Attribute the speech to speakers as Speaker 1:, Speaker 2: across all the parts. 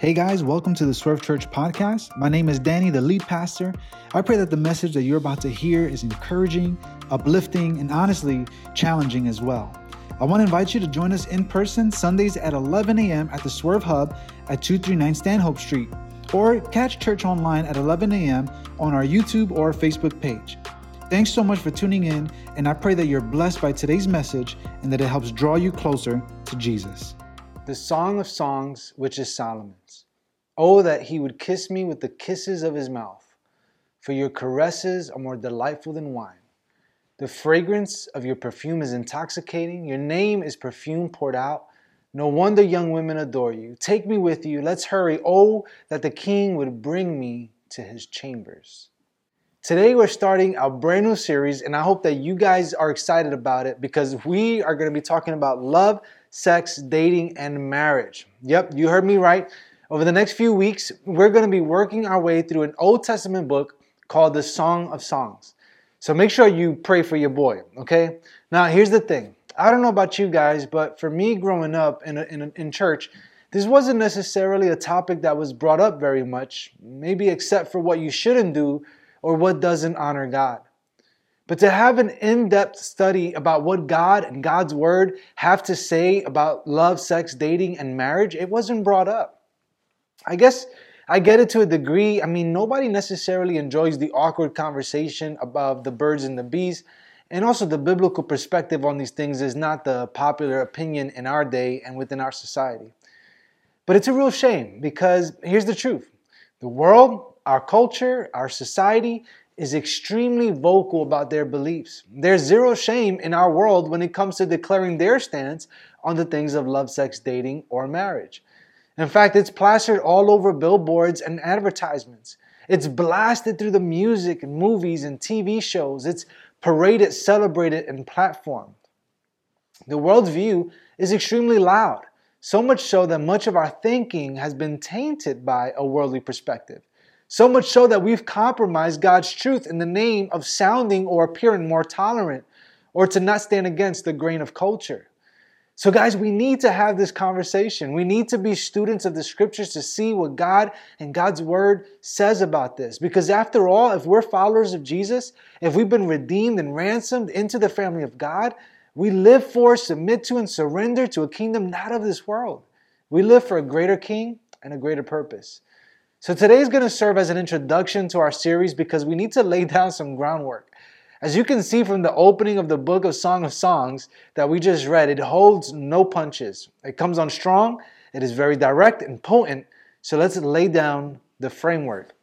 Speaker 1: Hey guys, welcome to the Swerve Church podcast. My name is Danny, the lead pastor. I pray that the message that you're about to hear is encouraging, uplifting, and honestly challenging as well. I want to invite you to join us in person Sundays at 11 a.m. at the Swerve Hub at 239 Stanhope Street, or catch church online at 11 a.m. on our YouTube or Facebook page. Thanks so much for tuning in, and I pray that you're blessed by today's message and that it helps draw you closer to Jesus.
Speaker 2: The Song of Songs, which is Solomon's. Oh, that he would kiss me with the kisses of his mouth, for your caresses are more delightful than wine. The fragrance of your perfume is intoxicating. Your name is perfume poured out. No wonder young women adore you. Take me with you. Let's hurry. Oh, that the king would bring me to his chambers. Today, we're starting a brand new series, and I hope that you guys are excited about it because we are going to be talking about love, sex, dating, and marriage. Yep, you heard me right. Over the next few weeks, we're going to be working our way through an Old Testament book called the Song of Songs. So make sure you pray for your boy, okay? Now, here's the thing. I don't know about you guys, but for me growing up in, a, in, a, in church, this wasn't necessarily a topic that was brought up very much, maybe except for what you shouldn't do or what doesn't honor God. But to have an in depth study about what God and God's Word have to say about love, sex, dating, and marriage, it wasn't brought up. I guess I get it to a degree. I mean, nobody necessarily enjoys the awkward conversation about the birds and the bees. And also, the biblical perspective on these things is not the popular opinion in our day and within our society. But it's a real shame because here's the truth the world our culture, our society is extremely vocal about their beliefs. There's zero shame in our world when it comes to declaring their stance on the things of love, sex, dating, or marriage. In fact, it's plastered all over billboards and advertisements. It's blasted through the music and movies and TV shows. It's paraded, celebrated, and platformed. The world's view is extremely loud, so much so that much of our thinking has been tainted by a worldly perspective. So much so that we've compromised God's truth in the name of sounding or appearing more tolerant or to not stand against the grain of culture. So, guys, we need to have this conversation. We need to be students of the scriptures to see what God and God's word says about this. Because, after all, if we're followers of Jesus, if we've been redeemed and ransomed into the family of God, we live for, submit to, and surrender to a kingdom not of this world. We live for a greater king and a greater purpose. So today is going to serve as an introduction to our series because we need to lay down some groundwork. As you can see from the opening of the book of Song of Songs that we just read, it holds no punches. It comes on strong, it is very direct and potent. So let's lay down the framework.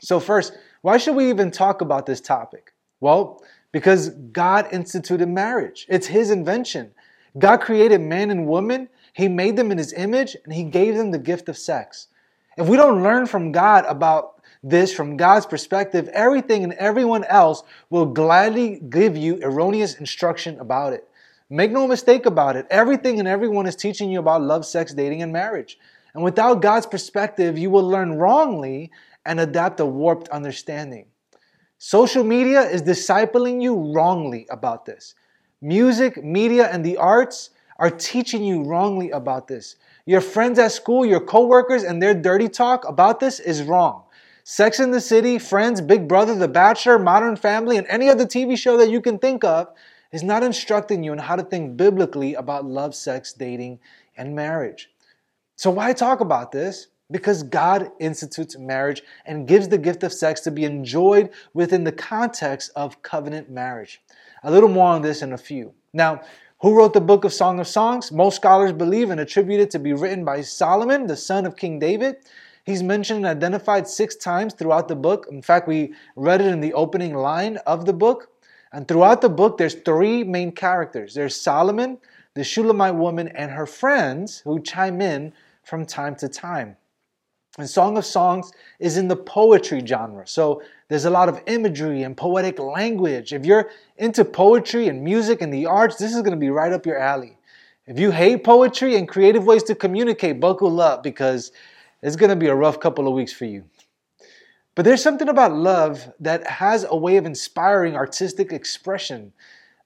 Speaker 2: So, first, why should we even talk about this topic? Well, because God instituted marriage, it's His invention. God created man and woman, He made them in His image, and He gave them the gift of sex. If we don't learn from God about this from God's perspective, everything and everyone else will gladly give you erroneous instruction about it. Make no mistake about it. Everything and everyone is teaching you about love, sex, dating, and marriage. And without God's perspective, you will learn wrongly and adapt a warped understanding. Social media is discipling you wrongly about this. Music, media, and the arts are teaching you wrongly about this. Your friends at school, your coworkers, and their dirty talk about this is wrong. Sex in the City, Friends, Big Brother, The Bachelor, Modern Family, and any other TV show that you can think of is not instructing you on how to think biblically about love, sex, dating, and marriage. So, why talk about this? Because God institutes marriage and gives the gift of sex to be enjoyed within the context of covenant marriage. A little more on this in a few. Now, who wrote the book of Song of Songs? Most scholars believe and attribute it to be written by Solomon, the son of King David. He's mentioned and identified six times throughout the book. In fact, we read it in the opening line of the book. And throughout the book, there's three main characters there's Solomon, the Shulamite woman, and her friends who chime in from time to time. And Song of Songs is in the poetry genre. So there's a lot of imagery and poetic language. If you're into poetry and music and the arts, this is going to be right up your alley. If you hate poetry and creative ways to communicate, buckle up because it's going to be a rough couple of weeks for you. But there's something about love that has a way of inspiring artistic expression.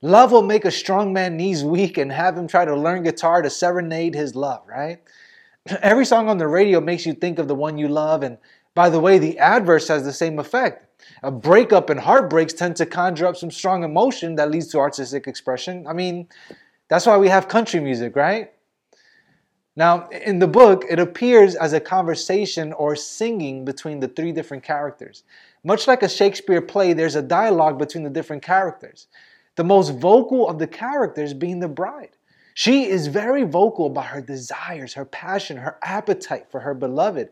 Speaker 2: Love will make a strong man knees weak and have him try to learn guitar to serenade his love, right? Every song on the radio makes you think of the one you love. And by the way, the adverse has the same effect. A breakup and heartbreaks tend to conjure up some strong emotion that leads to artistic expression. I mean, that's why we have country music, right? Now, in the book, it appears as a conversation or singing between the three different characters. Much like a Shakespeare play, there's a dialogue between the different characters. The most vocal of the characters being the bride. She is very vocal about her desires, her passion, her appetite for her beloved.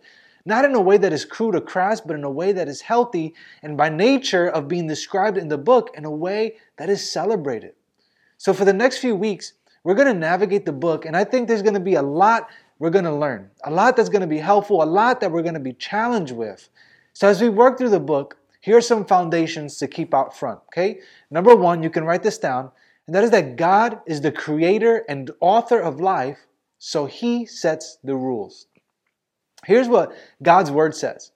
Speaker 2: Not in a way that is crude or crass, but in a way that is healthy and by nature of being described in the book in a way that is celebrated. So, for the next few weeks, we're going to navigate the book, and I think there's going to be a lot we're going to learn, a lot that's going to be helpful, a lot that we're going to be challenged with. So, as we work through the book, here are some foundations to keep out front, okay? Number one, you can write this down, and that is that God is the creator and author of life, so he sets the rules. Here's what God's word says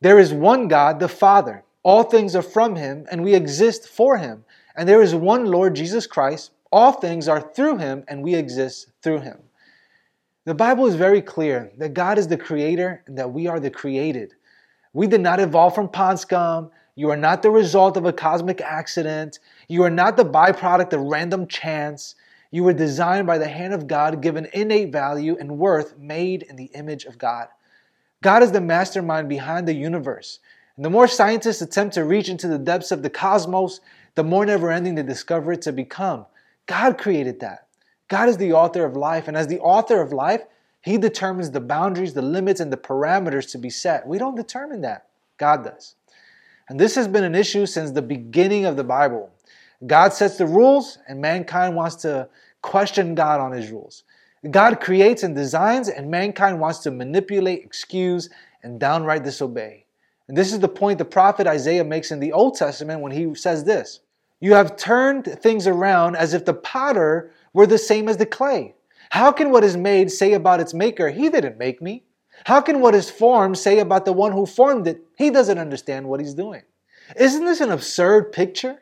Speaker 2: There is one God, the Father. All things are from him, and we exist for him. And there is one Lord Jesus Christ. All things are through him, and we exist through him. The Bible is very clear that God is the creator and that we are the created. We did not evolve from pond scum. You are not the result of a cosmic accident. You are not the byproduct of random chance. You were designed by the hand of God, given innate value and worth, made in the image of God. God is the mastermind behind the universe. And the more scientists attempt to reach into the depths of the cosmos, the more never ending they discover it to become. God created that. God is the author of life. And as the author of life, He determines the boundaries, the limits, and the parameters to be set. We don't determine that. God does. And this has been an issue since the beginning of the Bible. God sets the rules, and mankind wants to question God on His rules. God creates and designs, and mankind wants to manipulate, excuse, and downright disobey. And this is the point the prophet Isaiah makes in the Old Testament when he says this You have turned things around as if the potter were the same as the clay. How can what is made say about its maker, He didn't make me? How can what is formed say about the one who formed it, He doesn't understand what He's doing? Isn't this an absurd picture?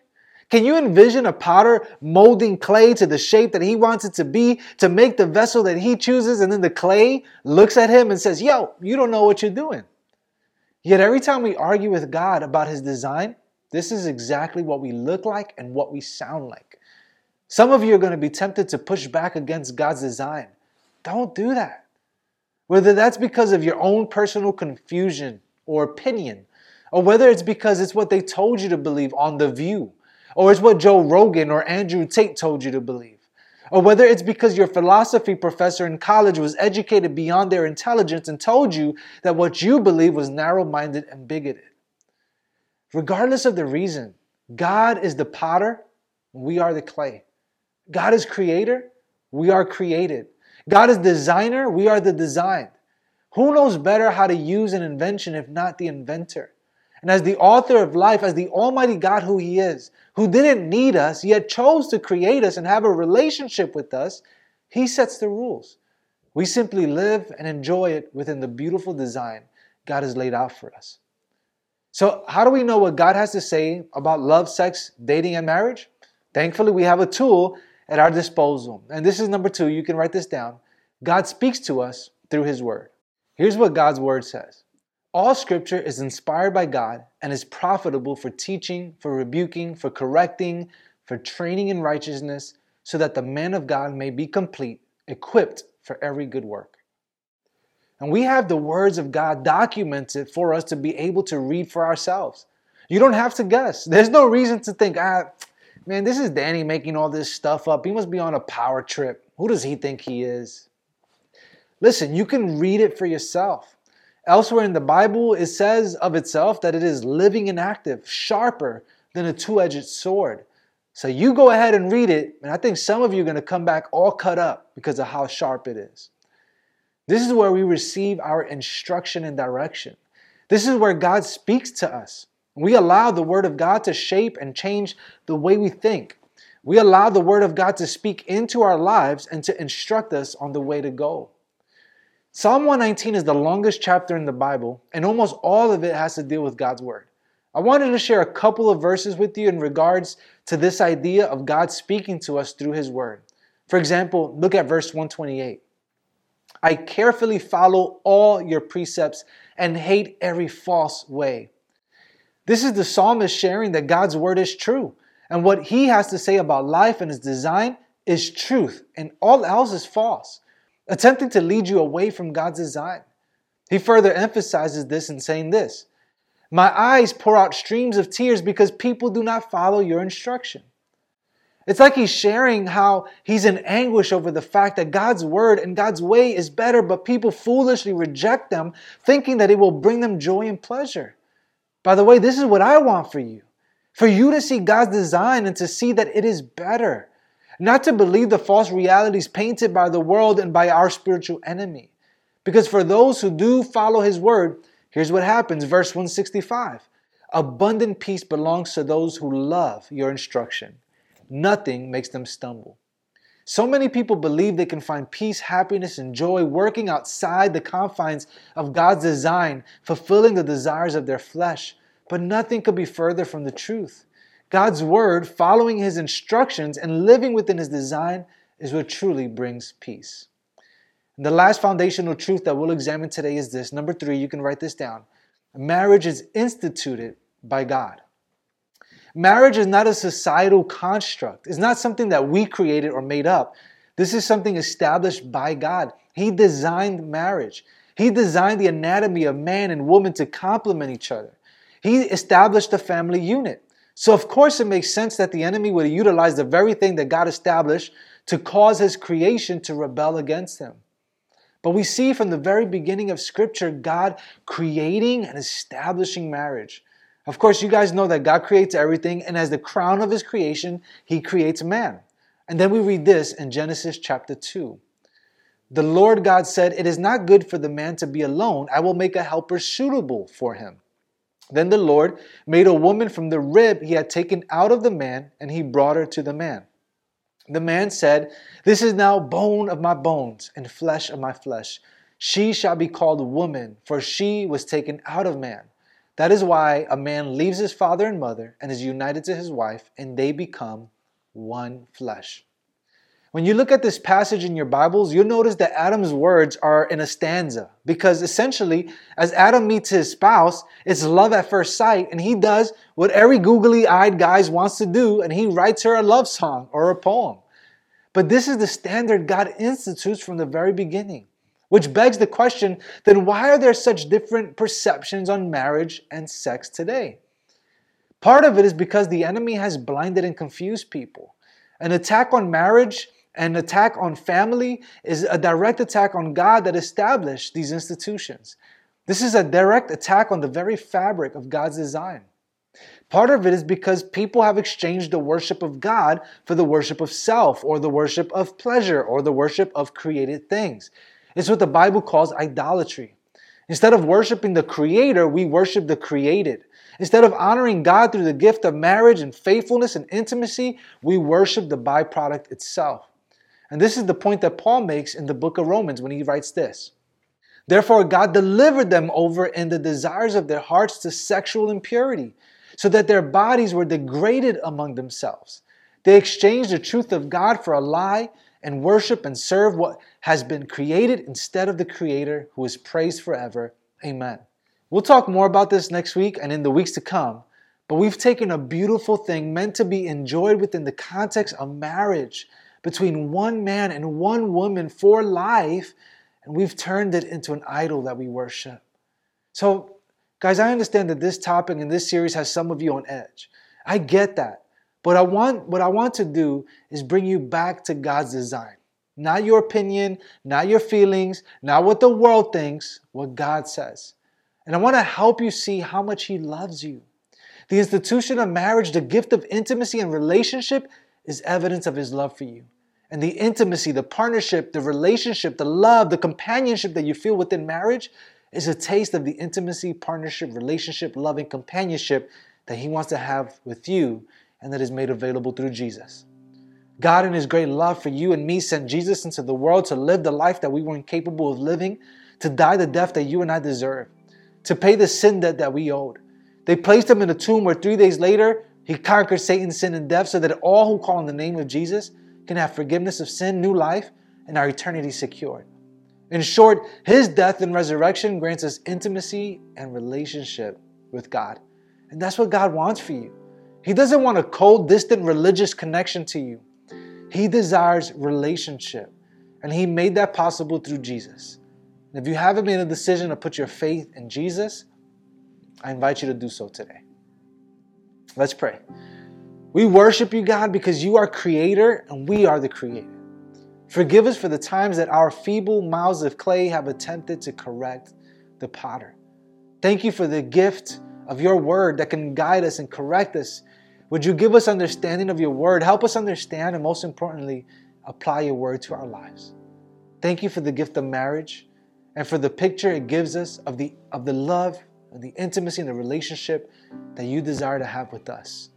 Speaker 2: Can you envision a potter molding clay to the shape that he wants it to be to make the vessel that he chooses, and then the clay looks at him and says, Yo, you don't know what you're doing? Yet every time we argue with God about his design, this is exactly what we look like and what we sound like. Some of you are going to be tempted to push back against God's design. Don't do that. Whether that's because of your own personal confusion or opinion, or whether it's because it's what they told you to believe on The View or it's what Joe Rogan or Andrew Tate told you to believe, or whether it's because your philosophy professor in college was educated beyond their intelligence and told you that what you believe was narrow minded and bigoted. Regardless of the reason, God is the potter, we are the clay. God is creator, we are created. God is designer, we are the designed. Who knows better how to use an invention if not the inventor? And as the author of life, as the Almighty God who He is, who didn't need us, yet chose to create us and have a relationship with us, He sets the rules. We simply live and enjoy it within the beautiful design God has laid out for us. So, how do we know what God has to say about love, sex, dating, and marriage? Thankfully, we have a tool at our disposal. And this is number two. You can write this down. God speaks to us through His Word. Here's what God's Word says all scripture is inspired by God and is profitable for teaching, for rebuking, for correcting, for training in righteousness, so that the man of God may be complete, equipped for every good work. And we have the words of God documented for us to be able to read for ourselves. You don't have to guess. There's no reason to think, ah, man, this is Danny making all this stuff up. He must be on a power trip. Who does he think he is? Listen, you can read it for yourself. Elsewhere in the Bible, it says of itself that it is living and active, sharper than a two edged sword. So you go ahead and read it, and I think some of you are going to come back all cut up because of how sharp it is. This is where we receive our instruction and direction. This is where God speaks to us. We allow the Word of God to shape and change the way we think. We allow the Word of God to speak into our lives and to instruct us on the way to go. Psalm 119 is the longest chapter in the Bible, and almost all of it has to deal with God's Word. I wanted to share a couple of verses with you in regards to this idea of God speaking to us through His Word. For example, look at verse 128. I carefully follow all your precepts and hate every false way. This is the psalmist sharing that God's word is true. And what he has to say about life and his design is truth, and all else is false, attempting to lead you away from God's design. He further emphasizes this in saying this My eyes pour out streams of tears because people do not follow your instruction. It's like he's sharing how he's in anguish over the fact that God's word and God's way is better, but people foolishly reject them, thinking that it will bring them joy and pleasure. By the way, this is what I want for you for you to see God's design and to see that it is better, not to believe the false realities painted by the world and by our spiritual enemy. Because for those who do follow his word, here's what happens verse 165 Abundant peace belongs to those who love your instruction. Nothing makes them stumble. So many people believe they can find peace, happiness, and joy working outside the confines of God's design, fulfilling the desires of their flesh. But nothing could be further from the truth. God's word, following his instructions and living within his design, is what truly brings peace. And the last foundational truth that we'll examine today is this. Number three, you can write this down. Marriage is instituted by God. Marriage is not a societal construct. It's not something that we created or made up. This is something established by God. He designed marriage. He designed the anatomy of man and woman to complement each other. He established the family unit. So, of course, it makes sense that the enemy would utilize the very thing that God established to cause his creation to rebel against him. But we see from the very beginning of Scripture God creating and establishing marriage. Of course, you guys know that God creates everything, and as the crown of his creation, he creates man. And then we read this in Genesis chapter 2. The Lord God said, It is not good for the man to be alone. I will make a helper suitable for him. Then the Lord made a woman from the rib he had taken out of the man, and he brought her to the man. The man said, This is now bone of my bones and flesh of my flesh. She shall be called woman, for she was taken out of man. That is why a man leaves his father and mother and is united to his wife, and they become one flesh. When you look at this passage in your Bibles, you'll notice that Adam's words are in a stanza because essentially, as Adam meets his spouse, it's love at first sight, and he does what every googly eyed guy wants to do, and he writes her a love song or a poem. But this is the standard God institutes from the very beginning, which begs the question then why are there such different perceptions on marriage and sex today? Part of it is because the enemy has blinded and confused people. An attack on marriage an attack on family is a direct attack on God that established these institutions. This is a direct attack on the very fabric of God's design. Part of it is because people have exchanged the worship of God for the worship of self, or the worship of pleasure, or the worship of created things. It's what the Bible calls idolatry. Instead of worshiping the Creator, we worship the created. Instead of honoring God through the gift of marriage and faithfulness and intimacy, we worship the byproduct itself. And this is the point that Paul makes in the book of Romans when he writes this. Therefore, God delivered them over in the desires of their hearts to sexual impurity, so that their bodies were degraded among themselves. They exchanged the truth of God for a lie and worship and serve what has been created instead of the Creator who is praised forever. Amen. We'll talk more about this next week and in the weeks to come, but we've taken a beautiful thing meant to be enjoyed within the context of marriage between one man and one woman for life, and we've turned it into an idol that we worship. So, guys, I understand that this topic in this series has some of you on edge. I get that. But I want what I want to do is bring you back to God's design. Not your opinion, not your feelings, not what the world thinks, what God says. And I want to help you see how much He loves you. The institution of marriage, the gift of intimacy and relationship, is evidence of His love for you. And the intimacy, the partnership, the relationship, the love, the companionship that you feel within marriage is a taste of the intimacy, partnership, relationship, loving companionship that He wants to have with you and that is made available through Jesus. God, in His great love for you and me, sent Jesus into the world to live the life that we were incapable of living, to die the death that you and I deserve, to pay the sin debt that we owed. They placed Him in a tomb where three days later, he conquered Satan's sin and death so that all who call on the name of Jesus can have forgiveness of sin, new life, and our eternity secured. In short, his death and resurrection grants us intimacy and relationship with God. And that's what God wants for you. He doesn't want a cold, distant religious connection to you. He desires relationship. And He made that possible through Jesus. And if you haven't made a decision to put your faith in Jesus, I invite you to do so today. Let's pray. We worship you, God, because you are creator and we are the creator. Forgive us for the times that our feeble mouths of clay have attempted to correct the potter. Thank you for the gift of your word that can guide us and correct us. Would you give us understanding of your word? Help us understand and, most importantly, apply your word to our lives. Thank you for the gift of marriage and for the picture it gives us of the, of the love, and the intimacy, and the relationship that you desire to have with us.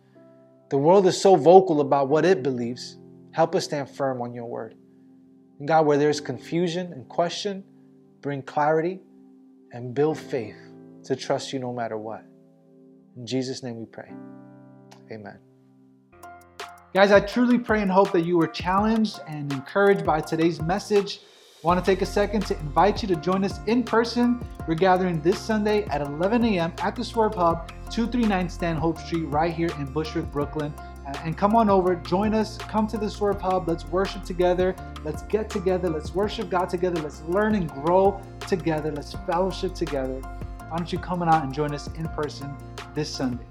Speaker 2: The world is so vocal about what it believes. Help us stand firm on your word. And God, where there's confusion and question, bring clarity and build faith to trust you no matter what. In Jesus' name we pray. Amen.
Speaker 1: Guys, I truly pray and hope that you were challenged and encouraged by today's message. Want to take a second to invite you to join us in person. We're gathering this Sunday at 11 a.m. at the Swerve Hub, 239 Stanhope Street, right here in Bushwick, Brooklyn. Uh, and come on over, join us, come to the Swerve Hub. Let's worship together. Let's get together. Let's worship God together. Let's learn and grow together. Let's fellowship together. Why don't you come on out and join us in person this Sunday?